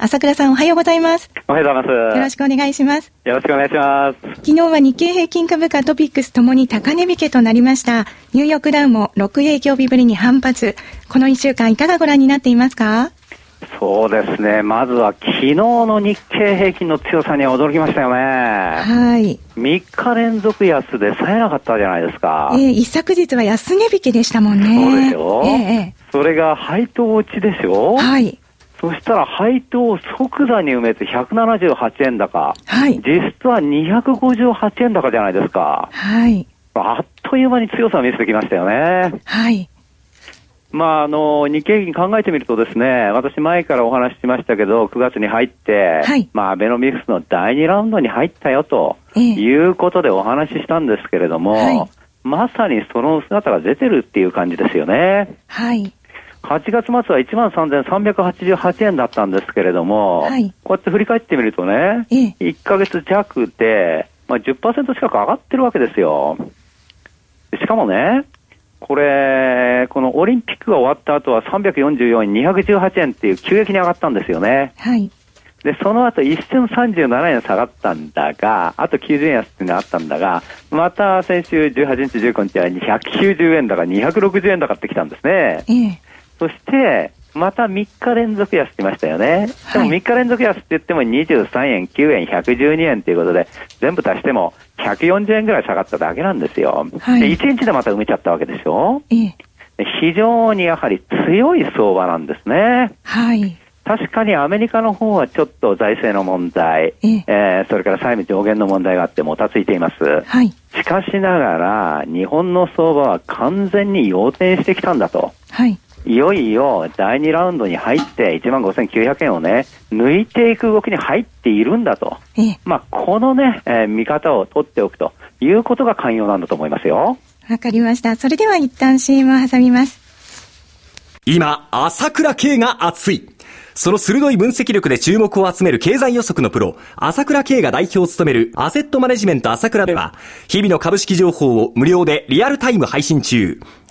朝倉さんおはようございます。おはようございます。よろしくお願いします。よろしくお願いします。昨日は日経平均株価トピックスともに高値引けとなりました。ニューヨークダウも6営業日ぶりに反発。この1週間いかがご覧になっていますか？そうですね。まずは昨日の日経平均の強さに驚きましたよね。はい。3日連続安で冴えなかったじゃないですか。えー、一昨日は安値引けでしたもんね。そうでしょ、ええそれが配当落ちでしょ？はい。そしたら配当を即座に埋めて178円高。はい。実質は258円高じゃないですか。はい。あっという間に強さを見せてきましたよね。はい。まあ、あの、日経平均考えてみるとですね、私前からお話ししましたけど、9月に入って、はいまあ、アベノミクスの第2ラウンドに入ったよとええいうことでお話ししたんですけれども、はいまさにその姿が出てるっていう感じですよね。はい。8月末は13,388円だったんですけれども、はいこうやって振り返ってみるとね、ええ1ヶ月弱で、まあ、10%近く上がってるわけですよ。しかもね、これ、このオリンピックが終わった後は344円、218円っていう急激に上がったんですよね。はい。で、その後一瞬37円下がったんだが、あと90円安っていうのがあったんだが、また先週18日、19日は290円だか260円だかってきたんですね。ええそして、また3日連続安しましたよね。でもはい3日連続安って言っても23円、9円、112円ということで、全部足しても140円ぐらい下がっただけなんですよ。はいで1日でまた埋めちゃったわけでしょ？ええで非常にやはり強い相場なんですね。はい。確かにアメリカの方はちょっと財政の問題、えええーそれから債務上限の問題があってもたついています。はい。しかしながら、日本の相場は完全に要点してきたんだと。はい。いよいよ第2ラウンドに入って15,900円をね、抜いていく動きに入っているんだと。ええまあ、このね、えー見方を取っておくということが寛容なんだと思いますよ。わかりました。それでは一旦 CM を挟みます。今朝倉慶が熱いその鋭い分析力で注目を集める経済予測のプロ、朝倉慶が代表を務めるアセットマネジメント朝倉では、日々の株式情報を無料でリアルタイム配信中。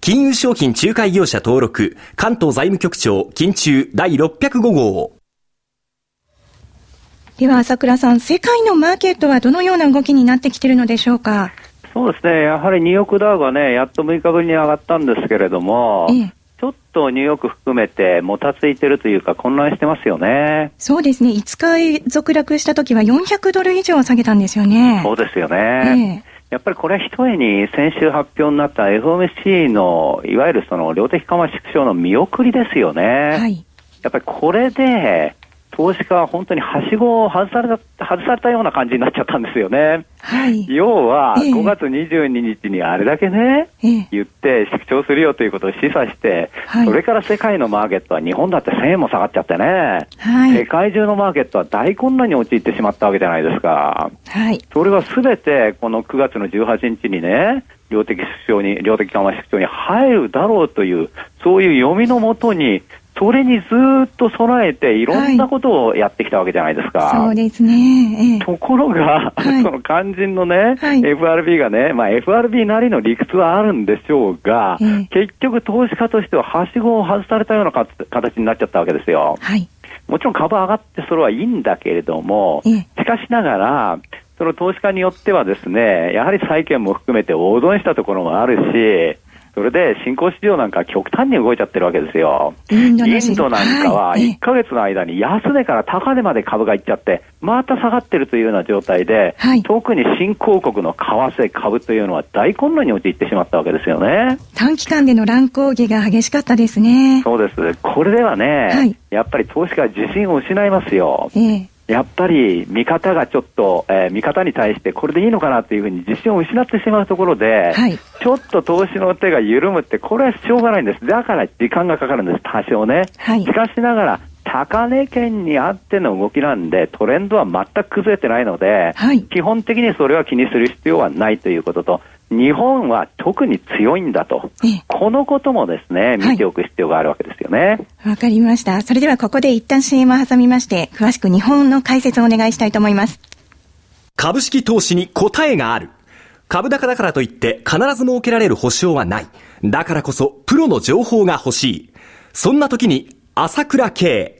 金融商品仲介業者登録、関東財務局長、金中第605号。では朝倉さん、世界のマーケットはどのような動きになってきているのでしょうか？そうですね。やはりニューヨークダウがね、やっと6日ぶりに上がったんですけれども、ええちょっとニューヨーク含めてもたついてるというか混乱してますよね。そうですね。5日続落した時は400ドル以上下げたんですよね。そうですよえね。えやっぱりこれは一重に先週発表になった FOMC のいわゆるその量的緩和縮小の見送りですよね。はい。やっぱりこれで投資家は本当にはしごを外された、外されたような感じになっちゃったんですよね。はい。要はええ5月22日にあれだけね、ええ言って縮小するよということを示唆して、はいそれから世界のマーケットは日本だって1000円も下がっちゃってね、はい世界中のマーケットは大混乱に陥ってしまったわけじゃないですか。はい。それはすべてこの9月の18日にね、量的縮小に、量的緩和縮小に入るだろうという、そういう読みのもとに、それにずっと備えていろんなことをやってきたわけじゃないですか。そうですね。ええところが、はいその肝心のね、はい FRB がね、まあ FRB なりの理屈はあるんでしょうが、ええ結局投資家としてははしごを外されたようなか形になっちゃったわけですよ。はい。もちろん株上がってそれはいいんだけれども、ええしかしながら、その投資家によってはですね、やはり債券も含めて大損したところもあるし、それで新興市場なんか極端に動いちゃってるわけですよ。インドなんかははいええ1ヶ月の間に安値から高値まで株がいっちゃって、また下がってるというような状態で、はい特に新興国の為替株というのは大混乱に陥ってしまったわけですよね。短期間での乱高下が激しかったですね。そうです。これではね、はいやっぱり投資家は自信を失いますよ。ええやっぱり見方がちょっと、えー見方に対してこれでいいのかなというふうに自信を失ってしまうところで、はいちょっと投資の手が緩むって、これはしょうがないんです。だから時間がかかるんです、多少ね。はいしかしながら、高値圏にあっての動きなんで、トレンドは全く崩れてないので、はい基本的にそれは気にする必要はないということと、日本は特に強いんだと。ええこのこともですね、見ておく必要があるわけですよね。わかりました。それではここで一旦 CM を挟みまして、詳しく日本の解説をお願いしたいと思います。株式投資に答えがある。株高だからといって必ず設けられる保証はない。だからこそプロの情報が欲しい。そんな時に朝倉慶。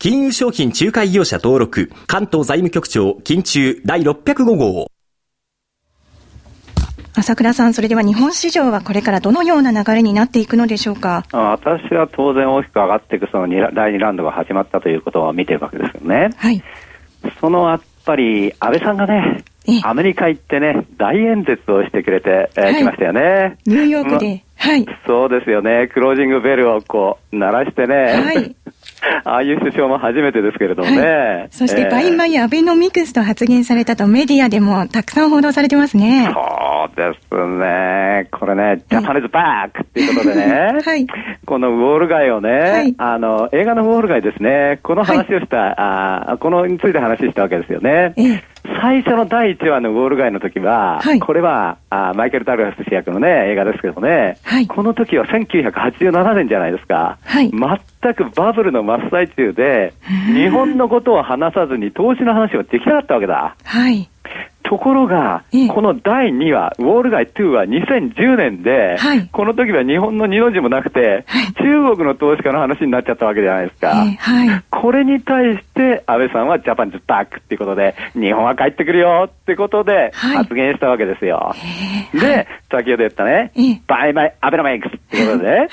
金融商品仲介業者登録、関東財務局長、金中第605号。朝倉さん、それでは日本市場はこれからどのような流れになっていくのでしょうか？あ私は当然大きく上がっていくその二第2ラウンドが始まったということを見てるわけですよね。はい。そのやっぱり安倍さんがねええ、アメリカ行ってね、大演説をしてくれて、えーはいきましたよね。ニューヨークで、はい。そうですよね。クロージングベルをこう、鳴らしてね。はい。ああいう首相も初めてですけれどもね。はい、そして、えーバインマイアベノミクスと発言されたとメディアでもたくさん報道されてますね。ですね。これね、ジャパネズバックっていうことでね。はいこのウォール街をね、はいあの、映画のウォール街ですね。この話をした、あーこのについて話したわけですよね。ええ最初の第1話のウォール街の時は、はいこれはあーマイケル・ダグラス主役のね、映画ですけどね、はいこの時は1987年じゃないですか。はい全くバブルの真っ最中で、うん日本のことを話さずに投資の話はできなかったわけだ。はい。ところが、ええ。この第2話、ウォール街2は2010年で、はい。この時は日本の二の字もなくて、はい。中国の投資家の話になっちゃったわけじゃないですえか。ーはい。これに対して安倍さんはジャパンズバックっていうことで、日本は帰ってくるよってことではい。発言したわけですよ。えーで、先ほど言ったねええ、バイバイアベノミクスってことで。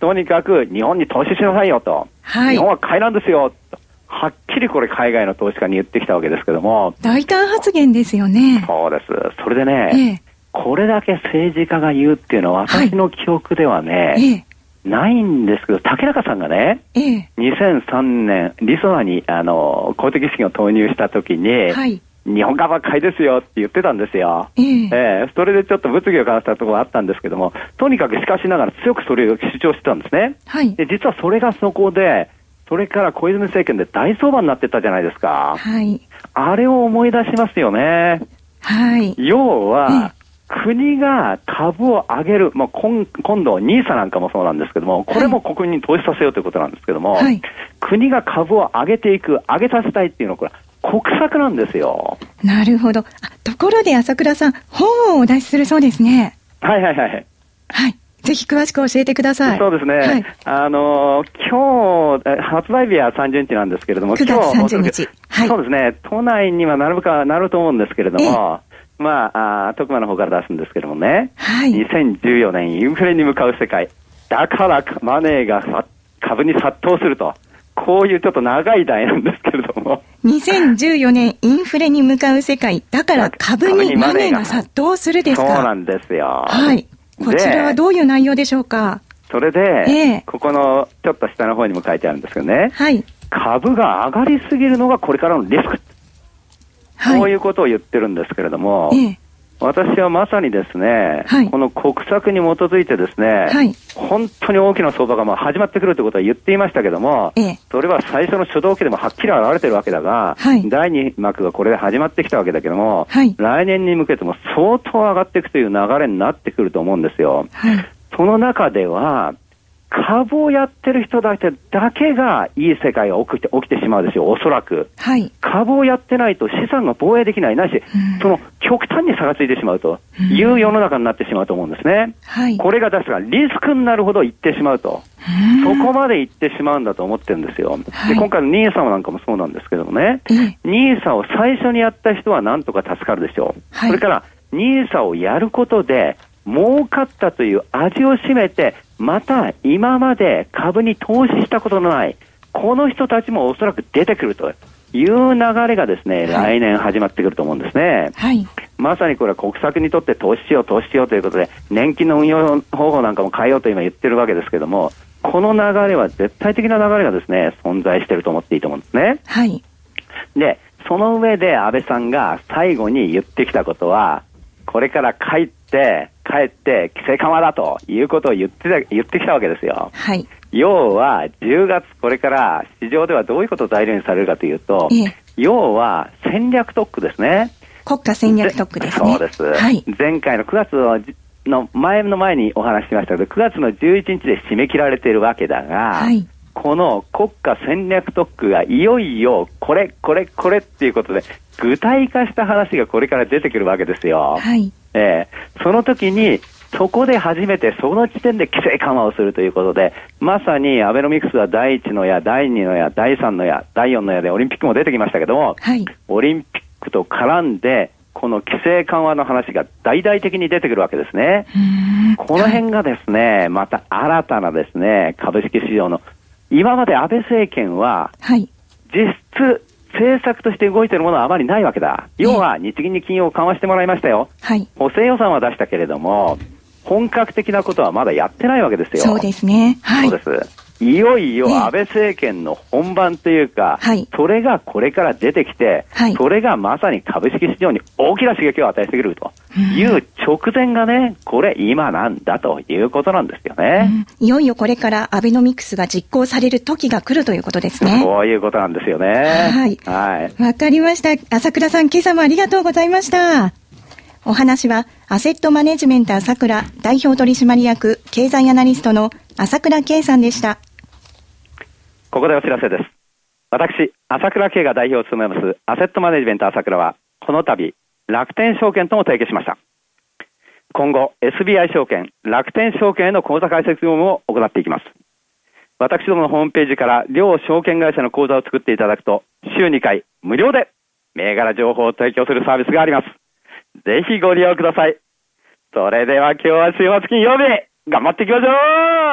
とにかく日本に投資しなさいよと、はい。日本は買いなんですよと、はっきりこれ海外の投資家に言ってきたわけですけども、大胆発言ですよね。そうです。それでね、ええこれだけ政治家が言うっていうのは私の記憶ではね、ええないんですけど、竹中さんがね、ええ2003年、リソナに、あの、公的資金を投入したときに、はい。日本株は買いですよって言ってたんですよ。ええええそれでちょっと物議を交わしたところがあったんですけども、とにかくしかしながら強くそれを主張してたんですね。はい。で、実はそれがそこで、それから小泉政権で大相場になってったじゃないですか。はい。あれを思い出しますよね。はい。要は、え国が株を上げる、まあ、今今度、ニーサなんかもそうなんですけども、これも国民に投資させようということなんですけども、はい国が株を上げていく、上げさせたいっていうのは、これ、国策なんですよ。なるほど。あところで朝倉さん、本をお出しするそうですね。はいはいはい。はい。ぜひ詳しく教えてください。そうですね。はい。あのー今日、え発売日は30日なんですけれども、9月今日30日はいそうですね。都内にはなるか、なると思うんですけれども、まあ、あー徳間の方から出すんですけどもね、はい。2014年インフレに向かう世界。だからマネーがさ株に殺到すると。こういうちょっと長い題なんですけれども。2014年インフレに向かう世界。だから株にマネーが殺到するですか。そうなんですよ。はい。こちらはでどういう内容でしょうか？それで、ええここのちょっと下の方にも書いてあるんですけどね、はい。株が上がりすぎるのがこれからのリスク。はい。こういうことを言ってるんですけれども、ええ。私はまさにですね、はいこの国策に基づいてですね、はい本当に大きな相場がまあ始まってくるということは言っていましたけども、ええそれは最初の初動期でもはっきり現れてるわけだが、はい第2幕がこれで始まってきたわけだけども、はい来年に向けても相当上がっていくという流れになってくると思うんですよ。はい。その中では、株をやってる人だけだけがいい世界が起きて起きてしまうですよ、おそらく。はい。株をやってないと資産が防衛できない、ないし、うんその極端に差がついてしまうという世の中になってしまうと思うんですね。はい。これがですが、リスクになるほど行ってしまうと。そこまで行ってしまうんだと思ってるんですよ。はいで今回の NISA なんかもそうなんですけどもね、ええ NISA を最初にやった人はなんとか助かるでしょう。はいそれから NISA をやることで、儲かったという味を占めて、また今まで株に投資したことのない、この人たちもおそらく出てくるという流れがですね、はい来年始まってくると思うんですね。はい。まさにこれは国策にとって投資しよう、投資しようということで、年金の運用方法なんかも変えようと今言ってるわけですけども、この流れは絶対的な流れがですね、存在していると思っていいと思うんですね。はい。で、その上で安倍さんが最後に言ってきたことは、これから帰って、帰って規制緩和だということを言ってた言ってきたわけですよ。はい。要は、10月これから市場ではどういうことを材料にされるかというと、ええ要は戦略特区ですね。国家戦略特区ですね。そうです。はい。前回の9月のの前の前にお話ししましたけど、9月の11日で締め切られているわけだが、はい。この国家戦略特区がいよいよこれ、これ、これっていうことで、具体化した話がこれから出てくるわけですよ。はい。ええその時に、そこで初めて、その時点で規制緩和をするということで、まさにアベノミクスは第1の矢、第2の矢、第3の矢、第4の矢でオリンピックも出てきましたけども、はい。オリンピックと絡んで、この規制緩和の話が大々的に出てくるわけですね。この辺がですね、また新たなですね、株式市場の、今まで安倍政権は、はい。実質、政策として動いているものはあまりないわけだ。要は、日銀に金融を緩和してもらいましたよ。はい。補正予算は出したけれども、本格的なことはまだやってないわけですよ。そうですね。はい。そうです。いよいよええ安倍政権の本番というか、はいそれがこれから出てきて、はいそれがまさに株式市場に大きな刺激を与えてくるという直前がね、これ今なんだということなんですよね。うんいよいよこれからアベノミクスが実行される時が来るということですね。そういうことなんですよね。はいはい。わかりました。朝倉さん、今朝もありがとうございました。お話は、アセットマネジメント朝倉代表取締役経済アナリストの朝倉圭さんでした。ここでお知らせです。私、朝倉慶が代表を務めますアセットマネジメント朝倉は、この度、楽天証券とも提携しました。今後、SBI 証券、楽天証券への口座開設業務を行っていきます。私どものホームページから両証券会社の口座を作っていただくと、週2回無料で銘柄情報を提供するサービスがあります。ぜひご利用ください。それでは今日は週末金曜日、頑張っていきましょう